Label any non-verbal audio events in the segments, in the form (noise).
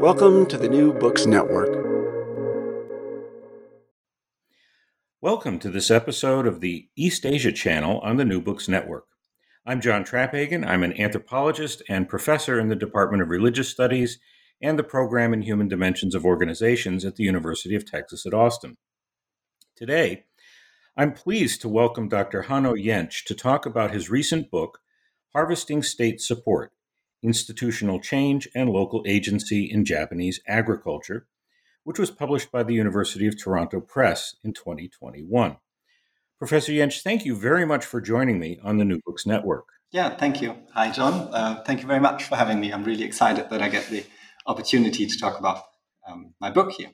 Welcome to the New Books Network. Welcome to this episode of the East Asia channel on the New Books Network. I'm John Traphagan. I'm an anthropologist and professor in the Department of Religious Studies and the Program in Human Dimensions of Organizations at the University of Texas at Austin. Today, I'm pleased to welcome Dr. Hanno Jentzsch to talk about his recent book, Harvesting State Support Institutional Change and Local Agency in Japanese Agriculture, which was published by the University of Toronto Press in 2021. Professor Jentzsch, thank you very much for joining me on the New Books Network. Yeah, thank you. Hi, John. Uh, thank you very much for having me. I'm really excited that I get the opportunity to talk about um, my book here.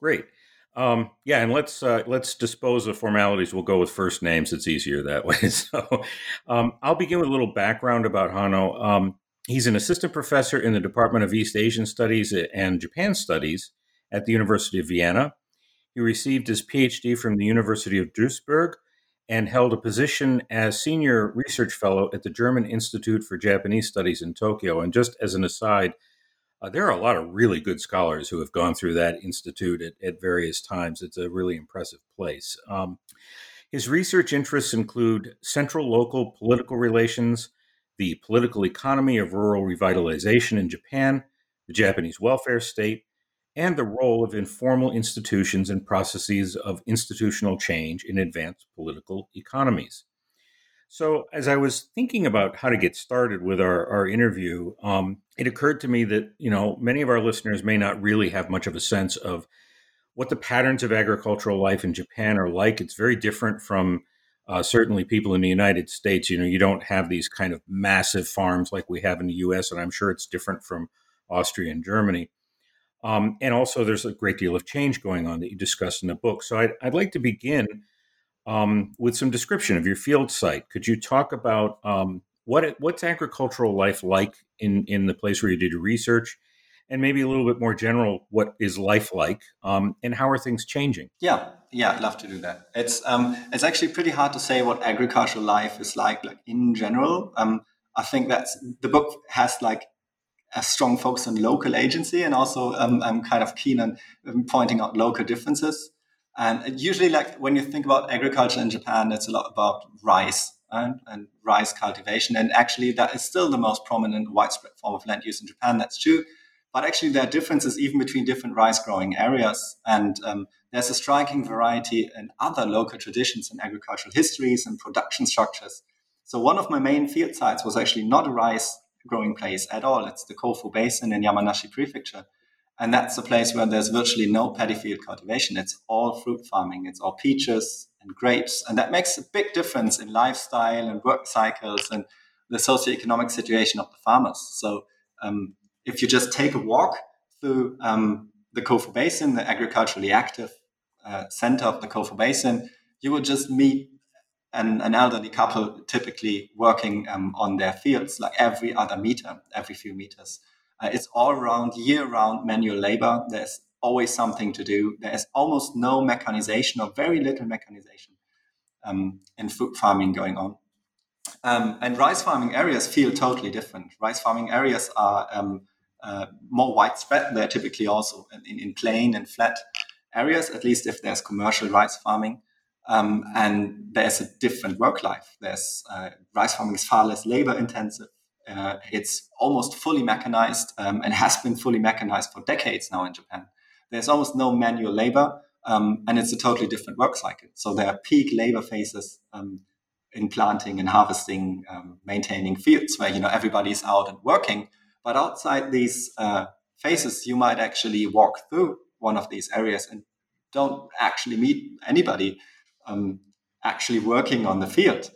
Great. Um, yeah, and let's uh, let's dispose of formalities. We'll go with first names. It's easier that (laughs) way. So, um, I'll begin with a little background about Hanno. Um, he's an assistant professor in the Department of East Asian Studies and Japan Studies at the University of Vienna. He received his PhD from the University of Duisburg and held a position as senior research fellow at the German Institute for Japanese Studies in Tokyo. And just as an aside, uh, there are a lot of really good scholars who have gone through that institute at, at various times. It's a really impressive place. Um, his research interests include central local political relations, the political economy of rural revitalization in Japan, the Japanese welfare state, and the role of informal institutions and processes of institutional change in advanced political economies. So, as I was thinking about how to get started with our, our interview, um, it occurred to me that you know many of our listeners may not really have much of a sense of what the patterns of agricultural life in Japan are like. It's very different from uh, certainly people in the United States. You know, you don't have these kind of massive farms like we have in the U.S., and I'm sure it's different from Austria and Germany. Um, and also, there's a great deal of change going on that you discuss in the book. So, I'd, I'd like to begin um, with some description of your field site. Could you talk about um, what it, what's agricultural life like in in the place where you did your research, and maybe a little bit more general, what is life like, um, and how are things changing? Yeah, yeah, I'd love to do that. It's um, it's actually pretty hard to say what agricultural life is like, like in general. Um, I think that's the book has like a strong focus on local agency, and also um, I'm kind of keen on um, pointing out local differences. And usually, like when you think about agriculture in Japan, it's a lot about rice and, and, rice cultivation. And actually, that is still the most prominent, widespread form of land use in Japan. That's true. But actually, there are differences even between different rice growing areas. And um, there's a striking variety in other local traditions and agricultural histories and production structures. So, one of my main field sites was actually not a rice growing place at all. It's the Kofu Basin in Yamanashi Prefecture. And that's a place where there's virtually no paddy field cultivation. It's all fruit farming. It's all peaches and grapes. And that makes a big difference in lifestyle and work cycles and the socioeconomic situation of the farmers. So um, if you just take a walk through um, the Kofu Basin, the agriculturally active uh, center of the Kofu Basin, you will just meet an, an elderly couple typically working um, on their fields like every other meter, every few meters. Uh, it's all around year round manual labor. There's always something to do. There's almost no mechanization or very little mechanization um, in food farming going on. Um, and rice farming areas feel totally different. Rice farming areas are um, uh, more widespread. They're typically also in, in, plain and flat areas, at least if there's commercial rice farming. Um, and there's a different work life. There's uh, rice farming is far less labor intensive Uh, it's almost fully mechanized um, and has been fully mechanized for decades now in Japan. There's almost no manual labor, um, and it's a totally different work cycle. So there are peak labor phases um, in planting and harvesting, um, maintaining fields where you know everybody's out and working. But outside these uh, phases, you might actually walk through one of these areas and don't actually meet anybody um, actually working on the field.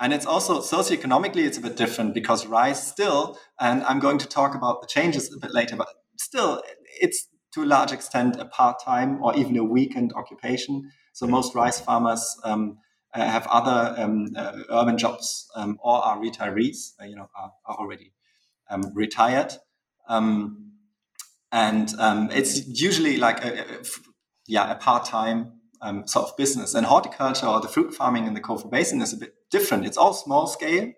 And it's also socioeconomically, it's a bit different because rice still, and I'm going to talk about the changes a bit later, but still, it's to a large extent a part time or even a weekend occupation. So most rice farmers um, uh, have other um, uh, urban jobs um, or are retirees, uh, you know, are, are already um, retired. Um, and um, it's usually like a, a yeah, a part time um, sort of business. And horticulture or the fruit farming in the Kofu Basin is a bit different. It's all small scale.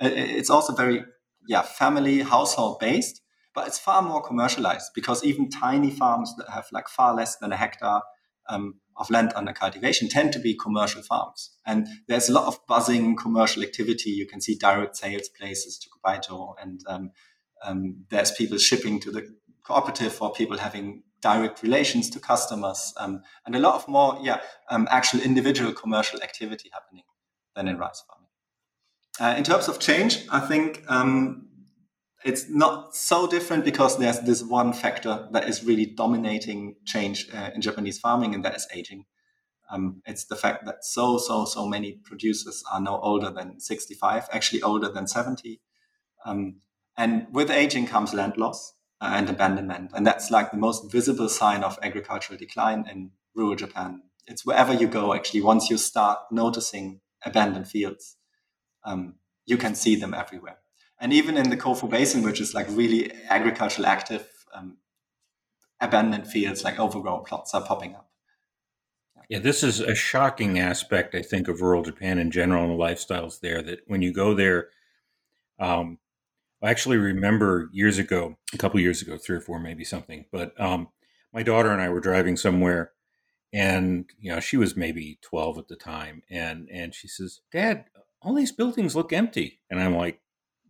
It's also very yeah family household based, but it's far more commercialized because even tiny farms that have like far less than a hectare um, of land under cultivation tend to be commercial farms. And there's a lot of buzzing commercial activity. You can see direct sales places to Kubaito, and um, um, there's people shipping to the cooperative or people having direct relations to customers, um, and a lot of more, yeah, um, actual individual commercial activity happening than in rice farming. Uh, in terms of change, I think um, it's not so different because there's this one factor that is really dominating change uh, in Japanese farming, and that is aging. Um, it's the fact that so, so, so many producers are now older than 65, actually older than 70. Um, and with aging comes land loss and abandonment. And that's like the most visible sign of agricultural decline in rural Japan. It's wherever you go, actually, once you start noticing abandoned fields, um, you can see them everywhere. And even in the Kofu Basin, which is like really agricultural active, um, abandoned fields, like overgrown plots, are popping up. Yeah, this is a shocking aspect, I think, of rural Japan in general and the lifestyles there. That when you go there, um, I actually remember years ago, a couple years ago, three or four, maybe something. But um, my daughter and I were driving somewhere, and you know, she was maybe twelve at the time, and and she says, "Dad, all these buildings look empty," and I'm like,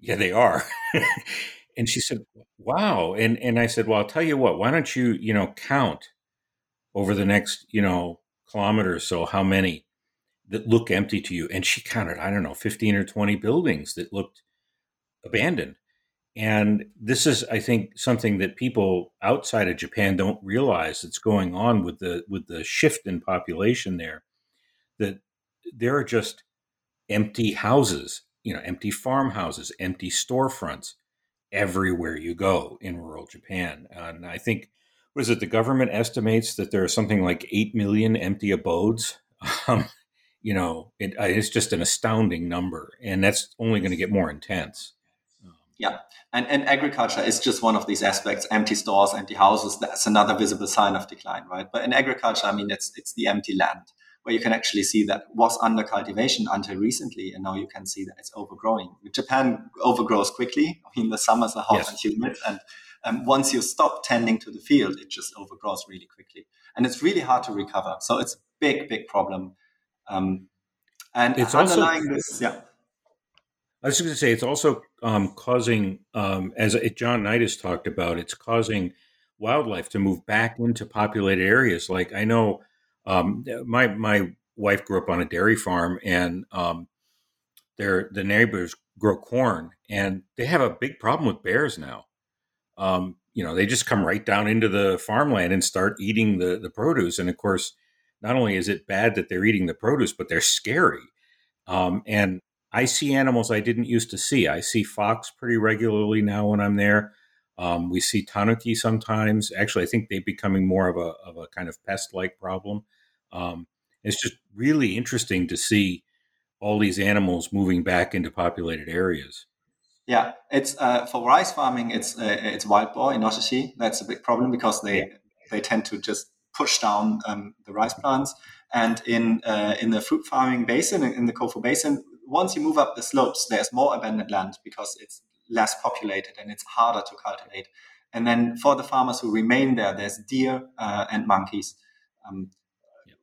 "Yeah, they are." (laughs) and she said, "Wow," and and I said, "Well, I'll tell you what. Why don't you, you know, count over the next, you know, kilometer or so how many that look empty to you?" And she counted, I don't know, fifteen or twenty buildings that looked abandoned and this is, I think, something that people outside of Japan don't realize that's going on with the with the shift in population there. That there are just empty houses, you know, empty farmhouses, empty storefronts everywhere you go in rural Japan. And I think was it the government estimates that there are something like eight million empty abodes. (laughs) Um, you know, it, it's just an astounding number, and that's only going to get more intense. Yeah. And, and agriculture is just one of these aspects, empty stores, empty houses. That's another visible sign of decline, right? But in agriculture, I mean, it's, it's the empty land where you can actually see that was under cultivation until recently. And now you can see that it's overgrowing. Japan overgrows quickly. I mean, the summers are hot yes. and humid. And um, once you stop tending to the field, it just overgrows really quickly. And it's really hard to recover. So it's a big, big problem. Um, and it's underlying also, this, yeah. I was going to say it's also um, causing, um, as John Knight has talked about, it's causing wildlife to move back into populated areas. Like I know um, my my wife grew up on a dairy farm, and um, their the neighbors grow corn, and they have a big problem with bears now. Um, you know, they just come right down into the farmland and start eating the the produce, and of course, not only is it bad that they're eating the produce, but they're scary. Um, and I see animals I didn't used to see. I see fox pretty regularly now when I'm there. Um, we see tanuki sometimes. Actually, I think they're becoming more of a of a kind of pest like problem. Um, it's just really interesting to see all these animals moving back into populated areas. Yeah, it's uh, for rice farming. It's uh, it's wild boar in inoshishi. That's a big problem because they yeah. they tend to just push down um, the rice plants. And in uh, in the fruit farming basin, in the Kofu basin, once you move up the slopes, there's more abandoned land because it's less populated and it's harder to cultivate. And then for the farmers who remain there, there's deer uh, and monkeys, um,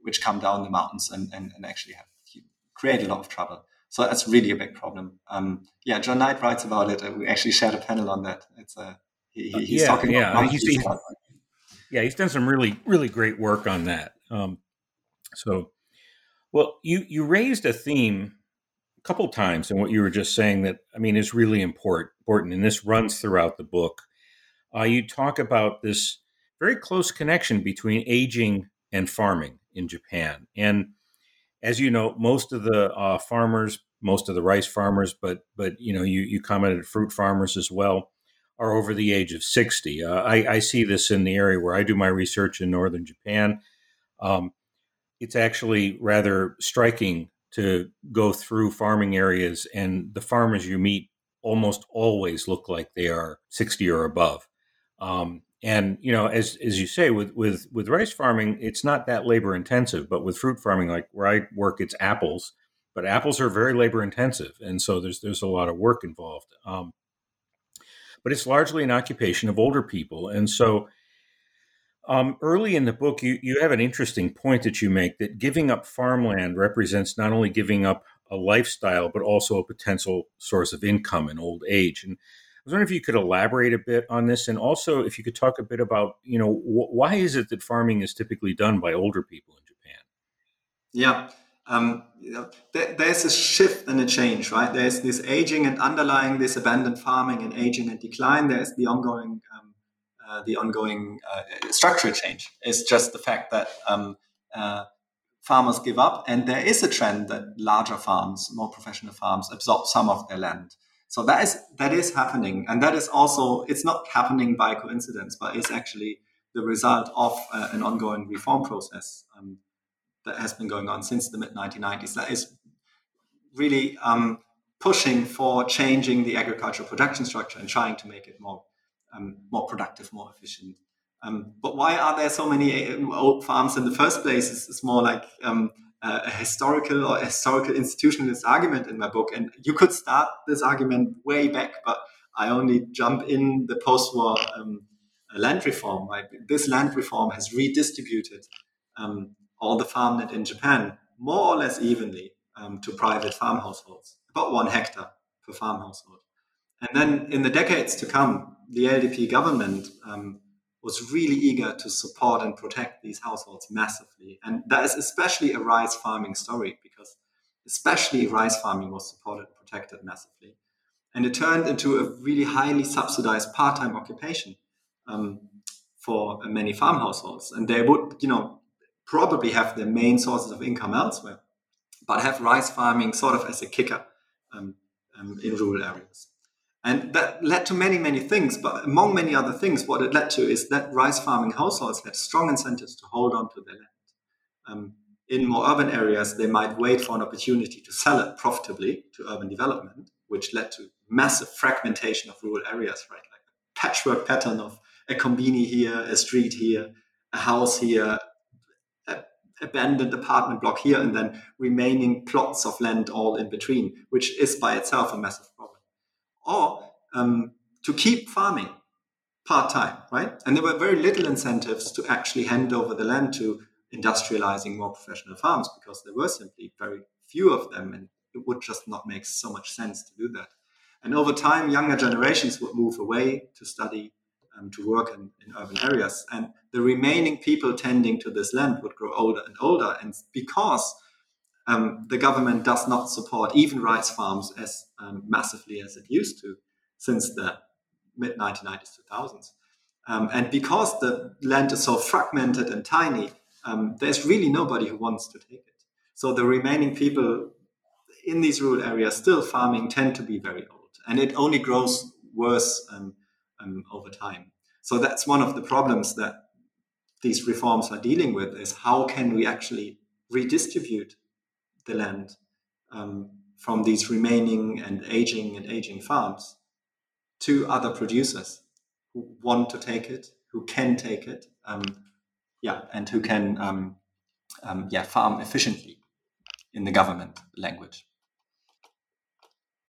which come down the mountains and, and, and actually have create a lot of trouble. So that's really a big problem. Um, yeah, John Knight writes about it. We actually shared a panel on that. It's a uh, he, he's yeah, talking yeah. about he's, he's, yeah, he's done some really really great work on that. Um, so, well, you you raised a theme a couple times in what you were just saying that I mean is really important. Important, and this runs throughout the book. Uh, you talk about this very close connection between aging and farming in Japan, and as you know, most of the uh, farmers, most of the rice farmers, but but you know, you you commented fruit farmers as well, are over the age of sixty. Uh, I, I, see this in the area where I do my research in northern Japan. Um, it's actually rather striking to go through farming areas, and the farmers you meet almost always look like they are sixty or above. Um, and you know as as you say with with with rice farming it's not that labor intensive but with fruit farming like where i work it's apples but apples are very labor intensive and so there's there's a lot of work involved um, but it's largely an occupation of older people and so um, early in the book you, you have an interesting point that you make that giving up farmland represents not only giving up a lifestyle but also a potential source of income in old age and I was wondering if you could elaborate a bit on this, and also if you could talk a bit about, you know, wh- why is it that farming is typically done by older people in Japan? Yeah, um, you know, there, there's a shift and a change, right? There's this aging and underlying this abandoned farming and aging and decline. There's the ongoing, uh, the ongoing uh, structural change. It's just the fact that um, uh, farmers give up, and there is a trend that larger farms, more professional farms, absorb some of their land. So that is that is happening, and that is also it's not happening by coincidence, but it's actually the result of uh, an ongoing reform process um, that has been going on since the mid 1990s. That is really um, pushing for changing the agricultural production structure and trying to make it more um, more productive, more efficient. Um, but why are there so many uh, old farms in the first place? It's, it's more like um, a historical or historical institutionalist argument in my book. And you could start this argument way back, but I only jump in the post-war um, land reform. Right? This land reform has redistributed um, all the farmland in Japan more or less evenly um, to private farm households, about one hectare per farm household. And then in the decades to come, the LDP government um, was really eager to support and protect these households massively. And that is especially a rice farming story because especially rice farming was supported and protected massively. And it turned into a really highly subsidized part-time occupation um, for many farm households. And they would, you know, probably have their main sources of income elsewhere, but have rice farming sort of as a kicker um, um, in rural areas. And that led to many, many things. But among many other things, what it led to is that rice farming households had strong incentives to hold on to their land. Um, in more urban areas, they might wait for an opportunity to sell it profitably to urban development, which led to massive fragmentation of rural areas, right? Like a patchwork pattern of a combini here, a street here, a house here, a abandoned apartment block here, and then remaining plots of land all in between, which is by itself a massive or um, to keep farming part time, right? And there were very little incentives to actually hand over the land to industrializing more professional farms because there were simply very few of them and it would just not make so much sense to do that. And over time, younger generations would move away to study, um, to work in, in urban areas. And the remaining people tending to this land would grow older and older. And because um, the government does not support even rice farms as um, massively as it used to since the mid 1990s, 2000s. Um, and because the land is so fragmented and tiny, um, there's really nobody who wants to take it. So the remaining people in these rural areas still farming tend to be very old, and it only grows worse um, um, over time. So that's one of the problems that these reforms are dealing with: is how can we actually redistribute the land um, from these remaining and aging and aging farms to other producers who want to take it, who can take it, um, yeah, and who can um, um yeah farm efficiently in the government language.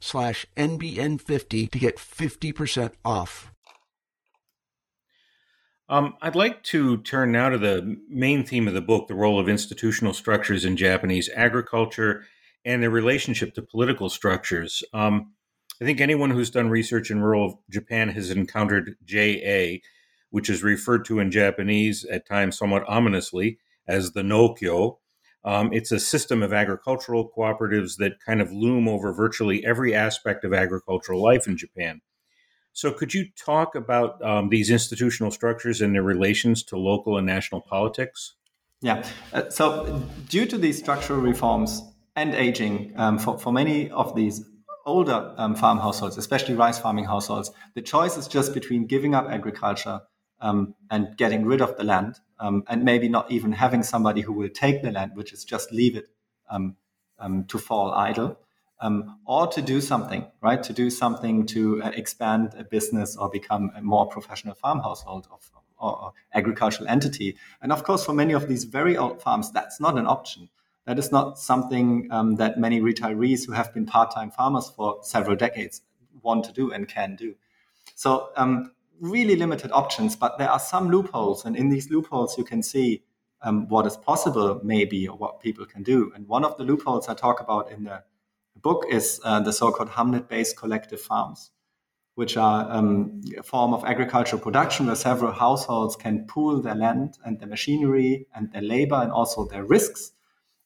slash NBN50 to get 50% off. Um, I'd like to turn now to the main theme of the book the role of institutional structures in Japanese agriculture and their relationship to political structures. Um, I think anyone who's done research in rural Japan has encountered JA, which is referred to in Japanese at times somewhat ominously as the Nokyo, um, it's a system of agricultural cooperatives that kind of loom over virtually every aspect of agricultural life in Japan. So, could you talk about um, these institutional structures and their relations to local and national politics? Yeah. Uh, so, due to these structural reforms and aging, um, for, for many of these older um, farm households, especially rice farming households, the choice is just between giving up agriculture um, and getting rid of the land, um, and maybe not even having somebody who will take the land, which is just leave it um, um to fall idle, um, or to do something, right? To do something to uh, expand a business or become a more professional farm household of, or, or agricultural entity. And of course, for many of these very old farms, that's not an option. That is not something um, that many retirees who have been part-time farmers for several decades want to do and can do. So um, really limited options, but there are some loopholes. And in these loopholes, you can see um, what is possible, maybe, or what people can do. And one of the loopholes I talk about in the book is uh, the so called hamlet based collective farms, which are um, a form of agricultural production where several households can pool their land and their machinery and their labor and also their risks.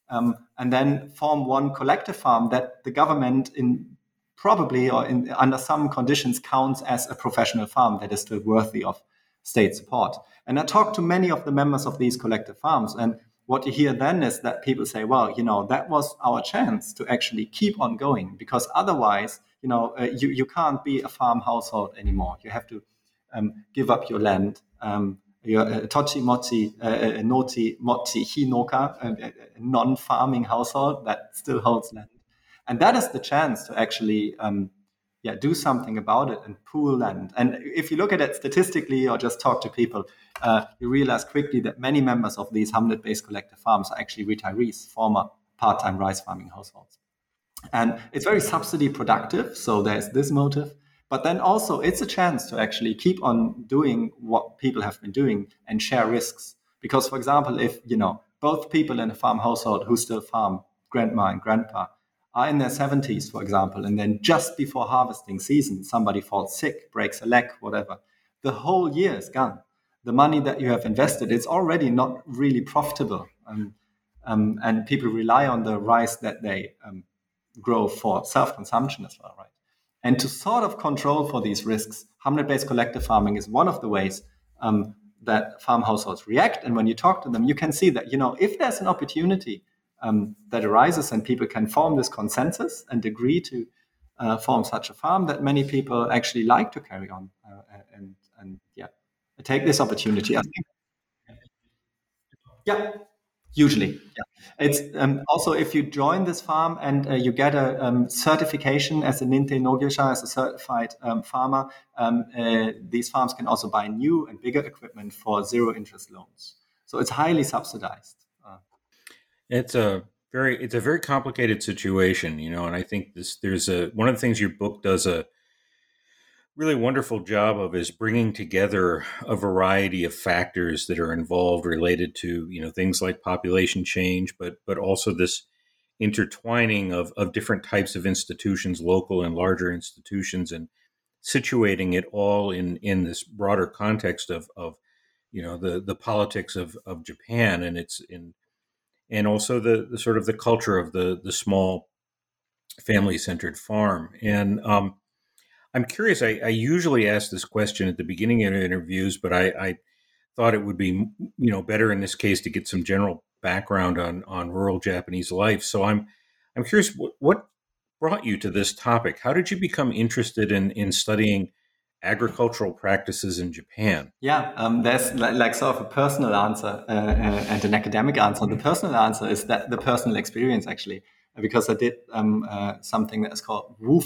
Um, and then form one collective farm that the government in probably or in, under some conditions counts as a professional farm that is still worthy of state support. And I talked to many of the members of these collective farms, and what you hear then is that people say, well, you know, that was our chance to actually keep on going because otherwise, you know, uh, you, you can't be a farm household anymore. You have to um, give up your land. Um, your uh, tochi mochi, uh, uh noti mochi hinoka, a, a non-farming household that still holds land and that is the chance to actually um, yeah do something about it and pool land and if you look at it statistically or just talk to people uh, you realize quickly that many members of these hamlet based collective farms are actually retirees former part-time rice farming households. And it's very subsidy productive so there's this motive. But then also it's a chance to actually keep on doing what people have been doing and share risks. Because for example if you know both people in a farm household who still farm grandma and grandpa are in their 70s, for example, and then just before harvesting season, somebody falls sick, breaks a leg, whatever, the whole year is gone. The money that you have invested, it's already not really profitable. Um, um, and people rely on the rice that they um, grow for self consumption as well, right? And to sort of control for these risks, hamlet based collective farming is one of the ways um, that farm households react. And when you talk to them, you can see that, you know, if there's an opportunity um, that arises and people can form this consensus and agree to uh, form such a farm that many people actually like to carry on uh, and, and yeah take this opportunity. I think yeah usually yeah. It's um, also if you join this farm and uh, you get a um, certification as a nintei nogyosha as a certified um, farmer um, uh, these farms can also buy new and bigger equipment for zero interest loans. So it's highly subsidized it's a very it's a very complicated situation, you know, and I think this there's a one of the things your book does a really wonderful job of is bringing together a variety of factors that are involved related to you know things like population change but but also this intertwining of, of different types of institutions local and larger institutions and situating it all in in this broader context of of you know the the politics of of Japan. And it's in and also the, the sort of the culture of the the small family centered farm and um, I'm curious. I, I, usually ask this question at the beginning of interviews, but I, I thought it would be you know better in this case to get some general background on on rural Japanese life. So I'm I'm curious what, what brought you to this topic. How did you become interested in in studying agricultural practices in Japan? Yeah, um, there's like, sort of a personal answer uh, uh, and an academic answer. The personal answer is that the personal experience actually, because I did um, uh, something that's called WWOOF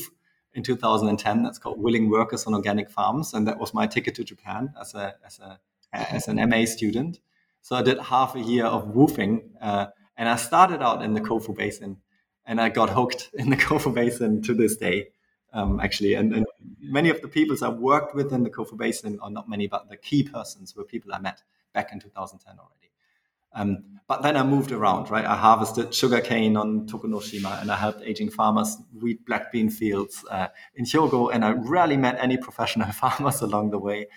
in 2010. That's called Willing Workers on Organic Farms, and that was my ticket to Japan as a as a as an MA student. So I did half a year of woofing, uh, and I started out in the Kofu Basin, and I got hooked in the (laughs) Kofu Basin to this day, um, actually. And, and, many of the people I worked with in the Kofu Basin, or not many, but the key persons were people I met back in 2010 already. Um, but then I moved around, right? I harvested sugarcane on Tokunoshima and I helped aging farmers weed black bean fields uh, in Hyogo. And I rarely met any professional (laughs) farmers along the way.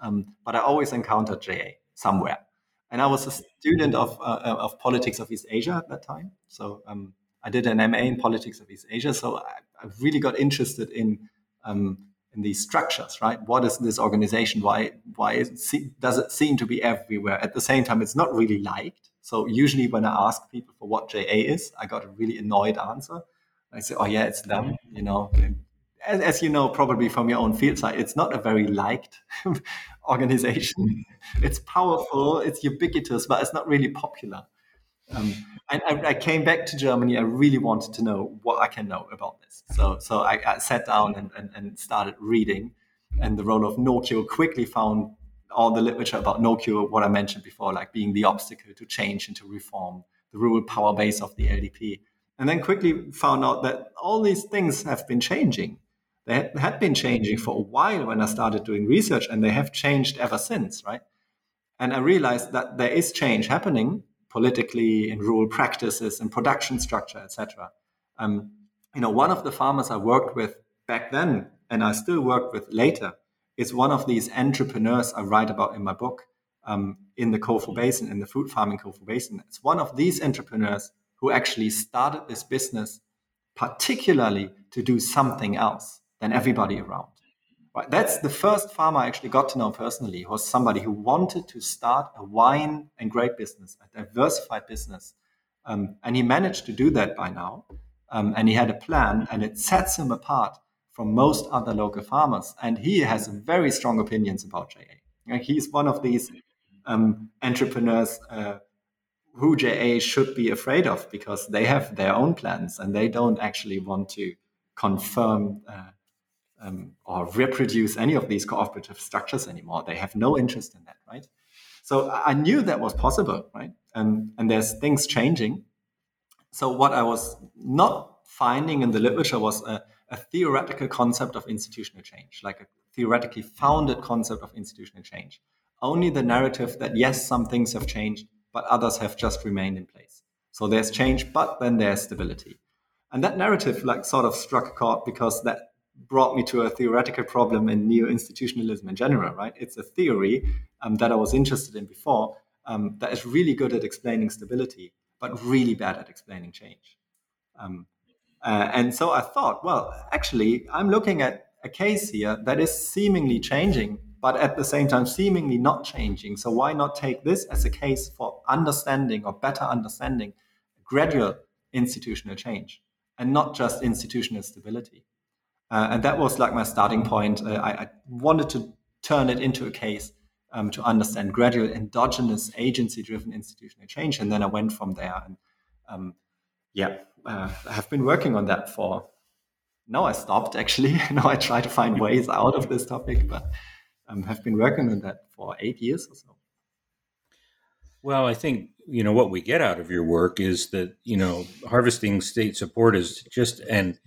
Um, but I always encountered JA somewhere. And I was a student of, uh, of politics of East Asia at that time. So um, I did an MA in politics of East Asia. So I, I really got interested in um, in these structures, right? What is this organization? Why why it does it seem to be everywhere? At the same time, it's not really liked. So usually when I ask people for what JA is, I got a really annoyed answer. I say, oh yeah, it's them, you know as, as, you know, probably from your own field side, it's not a very liked (laughs) organization. Mm-hmm. It's powerful, it's ubiquitous, but it's not really popular. Um, and I, I, came back to Germany. I really wanted to know what I can know about this. So, so I, I sat down and, and, and, started reading. And the role of no-kyo quickly found all the literature about no-kyo, what I mentioned before, like being the obstacle to change and to reform, the rural power base of the LDP. And then quickly found out that all these things have been changing they had been changing for a while when I started doing research, and they have changed ever since, right? And I realized that there is change happening politically in rural practices and production structure, etc. Um, you know, one of the farmers I worked with back then, and I still work with later, is one of these entrepreneurs I write about in my book um, in the Kofu Basin, in the food farming Kofu Basin. It's one of these entrepreneurs who actually started this business particularly to do something else than everybody around. Right? That's the first farmer I actually got to know personally was somebody who wanted to start a wine and grape business, a diversified business. Um, and he managed to do that by now. Um, and he had a plan, and it sets him apart from most other local farmers. And he has very strong opinions about JA. He's one of these um, entrepreneurs uh, who JA should be afraid of because they have their own plans and they don't actually want to confirm uh, um, or reproduce any of these cooperative structures anymore. They have no interest in that, right? So I knew that was possible, right? And, and there's things changing. So what I was not finding in the literature was a, a theoretical concept of institutional change, like a theoretically founded concept of institutional change. Only the narrative that yes, some things have changed, but others have just remained in place. So there's change, but then there's stability. And that narrative like sort of struck a chord because that brought me to a theoretical problem in neo-institutionalism in general, right? It's a theory um, that I was interested in before um, that is really good at explaining stability, but really bad at explaining change. Um, uh, and so I thought, well, actually, I'm looking at a case here that is seemingly changing, but at the same time, seemingly not changing. So why not take this as a case for understanding or better understanding gradual institutional change and not just institutional stability? Uh, and that was like my starting point. Uh, I, I, wanted to turn it into a case um, to understand gradual endogenous agency driven institutional change. And then I went from there. And um, yeah, uh, I have been working on that for now. I stopped actually. (laughs) now I try to find ways out of this topic, but um, have been working on that for eight years or so. Well, I think you know what we get out of your work is that you know harvesting state support is just an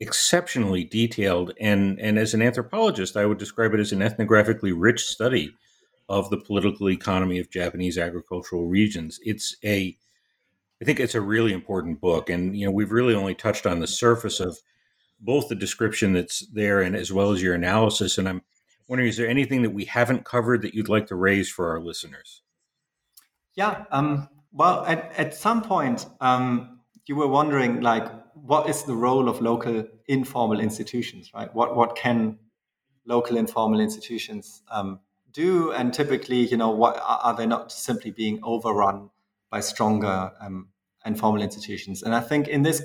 exceptionally detailed and and as an anthropologist i would describe it as an ethnographically rich study of the political economy of japanese agricultural regions it's a i think it's a really important book and you know we've really only touched on the surface of both the description that's there and as well as your analysis. And I'm wondering, is there anything that we haven't covered that you'd like to raise for our listeners? Yeah. Um, well, at, at some point, um, you were wondering, like, what is the role of local informal institutions, right? What what can local informal institutions um, do? And typically, you know, what are they not simply being overrun by stronger um, informal institutions? And I think in this,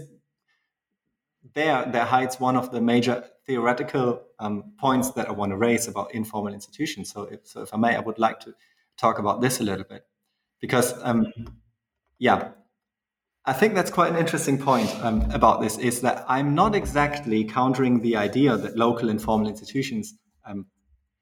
there there hides one of the major theoretical um, points that I want to raise about informal institutions. So, if, so if I may, I would like to talk about this a little bit because, um, yeah, I think that's quite an interesting point um, about this is that I'm not exactly countering the idea that local informal institutions um,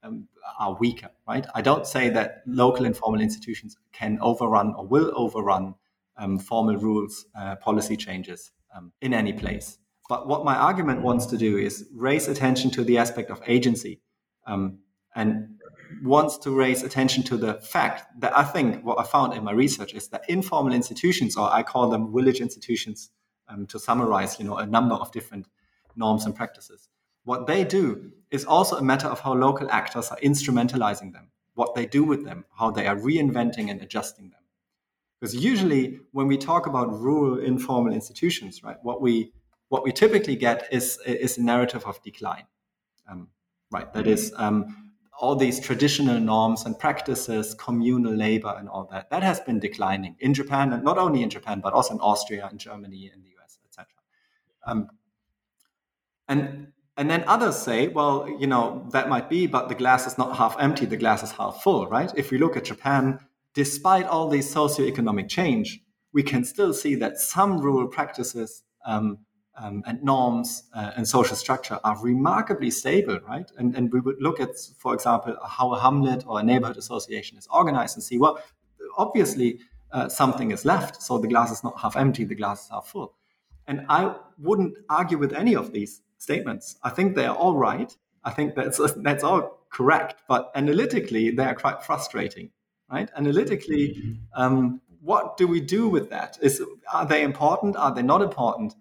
um, are weaker, right? I don't say that local informal institutions can overrun or will overrun um, formal rules, uh, policy changes um, in any place. But what my argument wants to do is raise attention to the aspect of agency um, and wants to raise attention to the fact that I think what I found in my research is that informal institutions, or I call them village institutions, um, to summarize, you know, a number of different norms and practices. What they do is also a matter of how local actors are instrumentalizing them, what they do with them, how they are reinventing and adjusting them. Because usually, when we talk about rural informal institutions, right, what we what we typically get is is a narrative of decline, um, right? That is um, all these traditional norms and practices, communal labor, and all that, that has been declining in Japan, and not only in Japan, but also in Austria, in Germany, in the US, etc. Um, and and then others say, well, you know, that might be, but the glass is not half empty; the glass is half full, right? If we look at Japan, despite all these socioeconomic change, we can still see that some rural practices um, um, and norms uh, and social structure are remarkably stable, right? And, and we would look at, for example, how a hamlet or a neighborhood association is organized and see, well, obviously uh, something is left. So the glass is not half empty, the glass is half full. And I wouldn't argue with any of these statements. I think they're all right. I think that's, (laughs) that's all correct. But analytically, they are quite frustrating, right? Analytically, mm-hmm. um, what do we do with that? Is, are they important? Are they not important?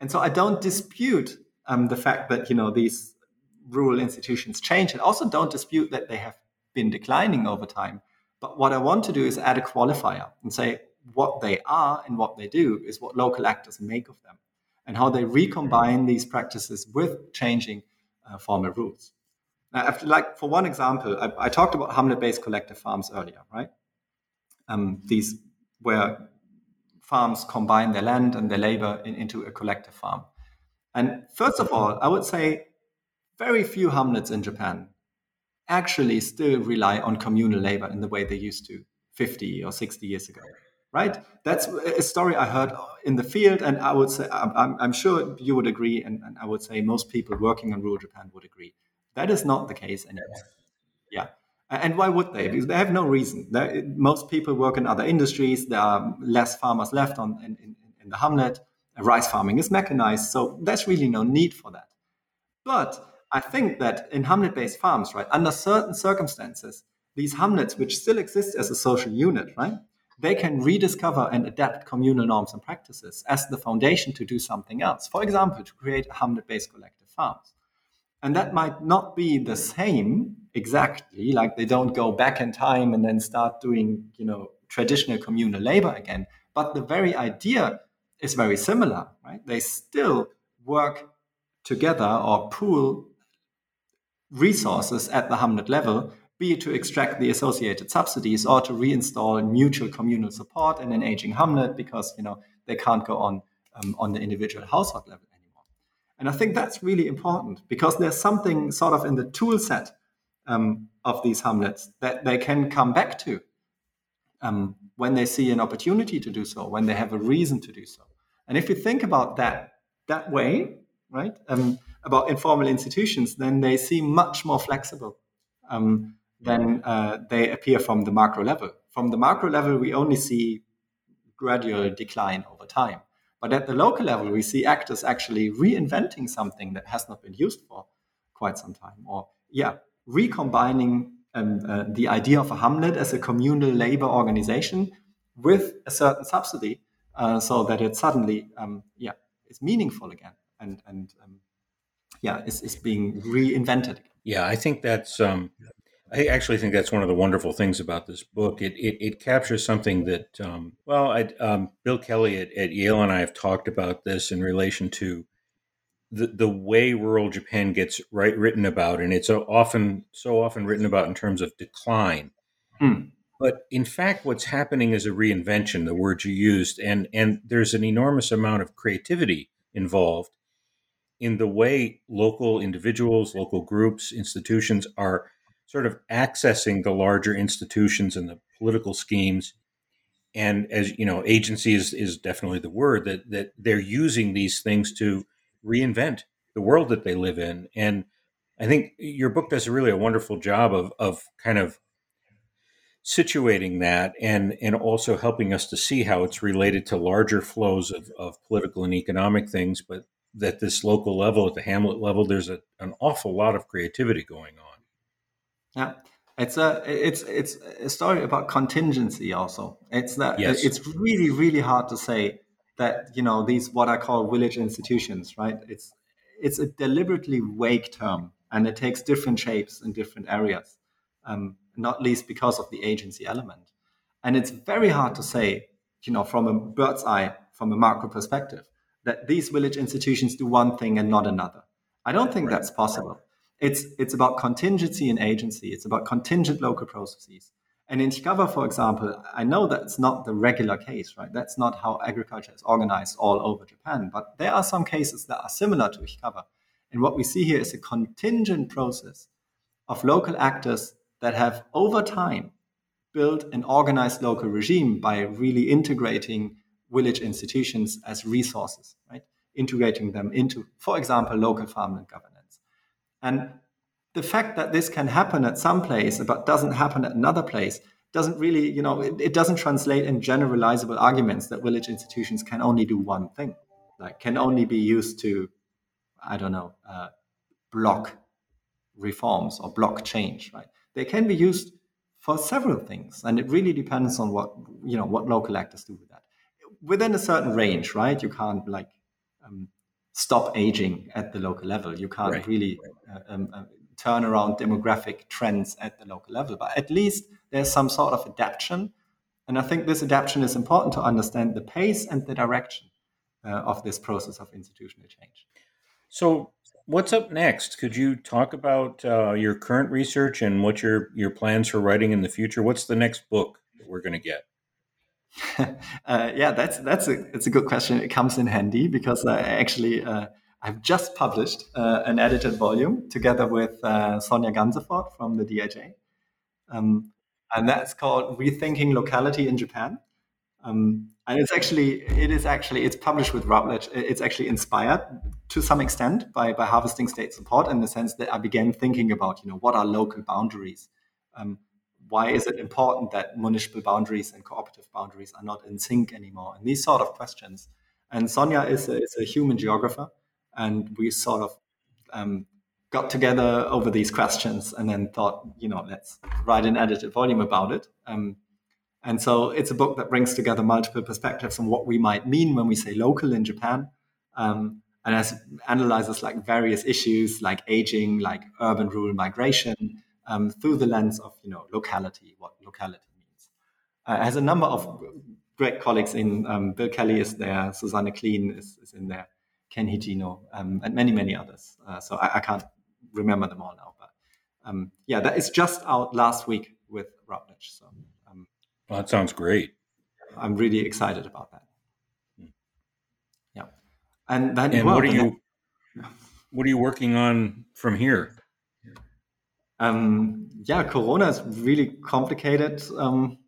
And so I don't dispute um, the fact that you know these rural institutions change, and also don't dispute that they have been declining over time. But what I want to do is add a qualifier and say what they are and what they do is what local actors make of them, and how they recombine these practices with changing uh, formal rules. Now, after, like for one example, I, I talked about hamlet-based collective farms earlier, right? Um, these where farms combine their land and their labor in, into a collective farm. And first of all, I would say very few hamlets in Japan actually still rely on communal labor in the way they used to 50 or 60 years ago. Right? That's a story I heard in the field, and I would say, I'm, I'm sure you would agree, and, and, I would say most people working in rural Japan would agree. That is not the case anymore. Yeah. And why would they? Because they have no reason. They're, most people work in other industries. There are less farmers left on, in, in, in the hamlet. Rice farming is mechanized, so there's really no need for that. But I think that in hamlet-based farms, right, under certain circumstances, these hamlets, which still exist as a social unit, right, they can rediscover and adapt communal norms and practices as the foundation to do something else. For example, to create hamlet-based collective farms. And that might not be the same exactly, like they don't go back in time and then start doing, you know, traditional communal labor again. But the very idea is very similar, right? They still work together or pool resources at the hamlet level, be it to extract the associated subsidies or to reinstall mutual communal support in an aging hamlet because you know they can't go on um, on the individual household level. And I think that's really important because there's something sort of in the tool set um, of these hamlets that they can come back to um, when they see an opportunity to do so, when they have a reason to do so. And if you think about that that way, right, um, about informal institutions, then they seem much more flexible um, than uh, they appear from the macro level. From the macro level, we only see gradual decline over time. But at the local level, we see actors actually reinventing something that has not been used for quite some time, or yeah, recombining um, uh, the idea of a hamlet as a communal labor organization with a certain subsidy, uh, so that it suddenly um, yeah is meaningful again and and um, yeah is, is being reinvented. Yeah, I think that's um, I actually think that's one of the wonderful things about this book. It it, it captures something that um, well, I, um, Bill Kelly at, at, Yale and I have talked about this in relation to the the way rural Japan gets right written about, and it's often so often written about in terms of decline. Hmm. But in fact, what's happening is a reinvention. The words you used, and and there's an enormous amount of creativity involved in the way local individuals, local groups, institutions are sort of accessing the larger institutions and the political schemes. And as you know agency is, is definitely the word that that they're using these things to reinvent the world that they live in. And i think your book does really a wonderful job of of kind of situating that and and also helping us to see how it's related to larger flows of, of political and economic things but that this local level at the hamlet level there's a, an awful lot of creativity going on yeah. It's a it's it's a story about contingency also. It's that yes. it's really really hard to say that you know these what I call village institutions, right? It's it's a deliberately vague term, and it takes different shapes in different areas, um, not least because of the agency element. And it's very hard to say, you know, from a bird's eye, from a macro perspective, that these village institutions do one thing and not another. I don't think that's possible. It's, it's about contingency and agency. It's about contingent local processes. And in Chikawa, for example, I know that's not the regular case, right? That's not how agriculture is organized all over Japan. But there are some cases that are similar to Chikawa. And what we see here is a contingent process of local actors that have, over time, built an organized local regime by really integrating village institutions as resources, right? Integrating them into, for example, local farmland governance. And the fact that this can happen at some place but doesn't happen at another place doesn't really, you know, it, it, doesn't translate in generalizable arguments that village institutions can only do one thing, like can only be used to, I don't know, uh, block reforms or block change, right? They can be used for several things, and it really depends on what you know what local actors do with that. Within a certain range, right? You can't like um, stop aging at the local level. You can't right. really uh, um, uh, turn around demographic trends at the local level, but at least there's some sort of adaptation. And I think this adaptation is important to understand the pace and the direction uh, of this process of institutional change. So, what's up next? Could you talk about uh, your current research and what your your plans for writing in the future? What's the next book that we're going to get? (laughs) uh, yeah, that's that's a it's a good question. It comes in handy because I actually uh, I've just published uh, an edited volume together with uh, Sonja Ganseforth from the DIJ, um, and that's called "Rethinking Locality in Japan." Um, and it's actually it is actually it's published with Routledge. It's actually inspired to some extent by by harvesting state support in the sense that I began thinking about you know what are local boundaries. Um, why is it important that municipal boundaries and cooperative boundaries are not in sync anymore? And these sort of questions. And Sonja is a, is a human geographer, and we sort of um, got together over these questions and then thought, you know, let's write an edited volume about it. Um, and so it's a book that brings together multiple perspectives on what we might mean when we say local in Japan. Um, and as analyzes like various issues like aging, like urban rural migration, um, through the lens of you know locality, what locality means. Uh, has a number of great colleagues in. Um, Bill Kelly is there, Susanne Klien is, is in there, Ken Hijino, um, and many many others. Uh, so I, I, can't remember them all now, but um, yeah, that is just out last week with Routledge. So um, well, that sounds great. I'm really excited about that. Hmm. Yeah, and then and well, what are you? what are you working on from here? Um, yeah, Corona is really complicated um,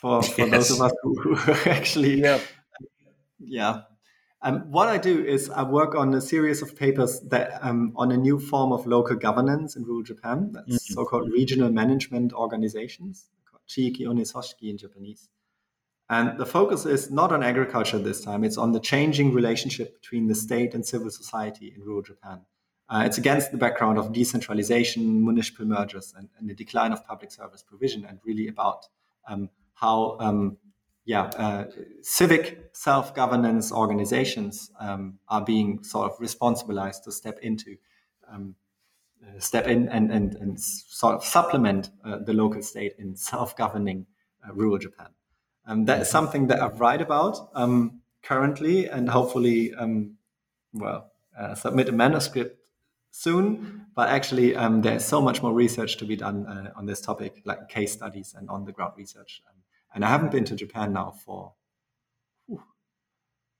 for, (laughs) for yes. those of us who, who (laughs) actually, yeah. yeah. Um, what I do is I work on a series of papers that um, on a new form of local governance in rural Japan. That's mm-hmm. so-called regional management organizations, called Chiiki Unei Soshiki in Japanese. And the focus is not on agriculture this time; it's on the changing relationship between the state and civil society in rural Japan. Uh, it's against the background of decentralization, municipal mergers, and, and, the decline of public service provision, and really about um, how um, yeah, uh, civic self-governance organizations um, are being sort of responsibilized to step into, um, uh, step in and, and, and sort of supplement uh, the local state in self-governing uh, rural Japan. Um, that is something that I've write about um, currently, and hopefully, um, well, uh, submit a manuscript soon. But actually, um, there's so much more research to be done uh, on this topic, like case studies and on-the-ground research. Um, and I haven't been to Japan now for whew,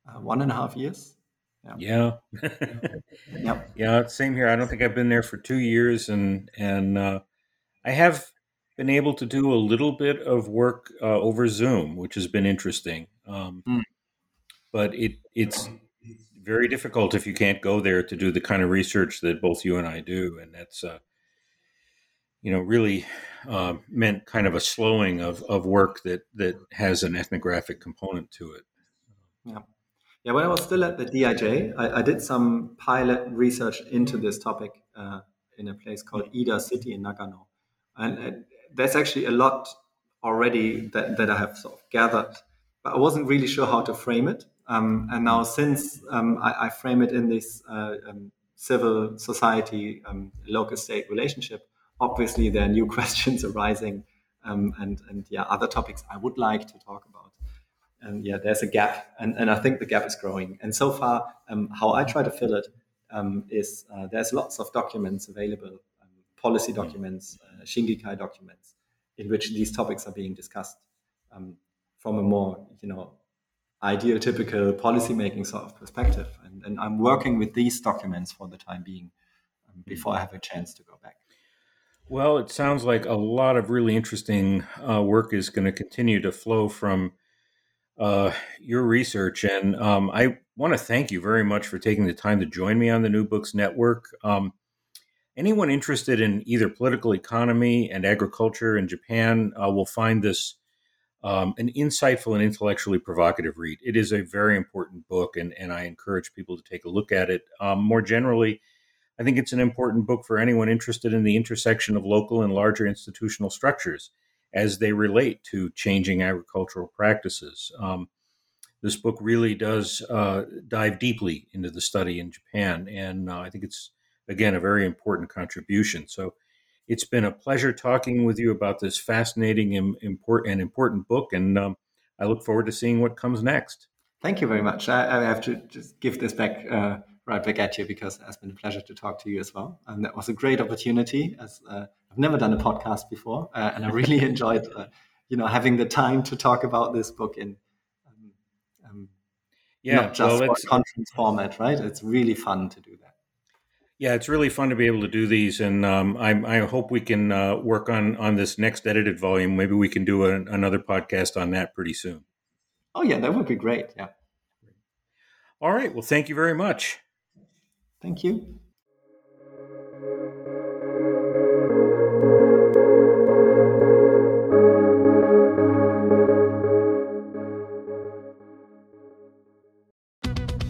uh, one and a half years. Yeah. Yeah. (laughs) yep. Yeah. Same here. I don't think I've been there for two years, and and uh, I have been able to do a little bit of work uh, over Zoom, which has been interesting. Um, mm. But it it's very difficult if you can't go there to do the kind of research that both you and I do, and that's uh, you know really uh, meant kind of a slowing of, of work that that has an ethnographic component to it. Yeah. Yeah, when I was still at the DIJ, I, I did some pilot research into this topic uh, in a place called Iida City in Nagano. And, and there's actually a lot already that, that I have sort of gathered, but I wasn't really sure how to frame it. Um, and now, since um, I, I, frame it in this uh, um, civil society um, local state relationship, obviously there are new (laughs) questions arising um, and, and yeah, other topics I would like to talk about. And yeah, there's a gap, and, and I think the gap is growing. And so far, um, how I try to fill it is uh, there's lots of documents available policy documents, uh, Shingikai documents, in which these topics are being discussed from a more, you know, ideal, typical policymaking sort of perspective. And, and, I'm working with these documents for the time being um, before I have a chance to go back. Well, it sounds like a lot of really interesting uh, work is going to continue to flow from uh, your research. And um, I want to thank you very much for taking the time to join me on the New Books Network. Um, anyone interested in either political economy and agriculture in Japan uh, will find this um, an insightful and intellectually provocative read. It is a very important book, and, and I encourage people to take a look at it. Um, more generally, I think it's an important book for anyone interested in the intersection of local and larger institutional structures as they relate to changing agricultural practices. Um, this book really does uh, dive deeply into the study in Japan, and uh, I think it's again, a very important contribution. So it's been a pleasure talking with you about this fascinating and important, book. And um, I look forward to seeing what comes next. Thank you very much. I, I have to just give this back uh, right back at you because it has been a pleasure to talk to you as well. And that was a great opportunity. As uh, I've never done a podcast before, uh, and I really (laughs) enjoyed, uh, you know, having the time to talk about this book in um, um, yeah, not just well, conference format, right? It's really fun to do that. Yeah, it's really fun to be able to do these, and um, I, I, hope we can uh, work on on this next edited volume. Maybe we can do a, another podcast on that pretty soon. Oh yeah, that would be great. Yeah. All right. Well, thank you very much. Thank you.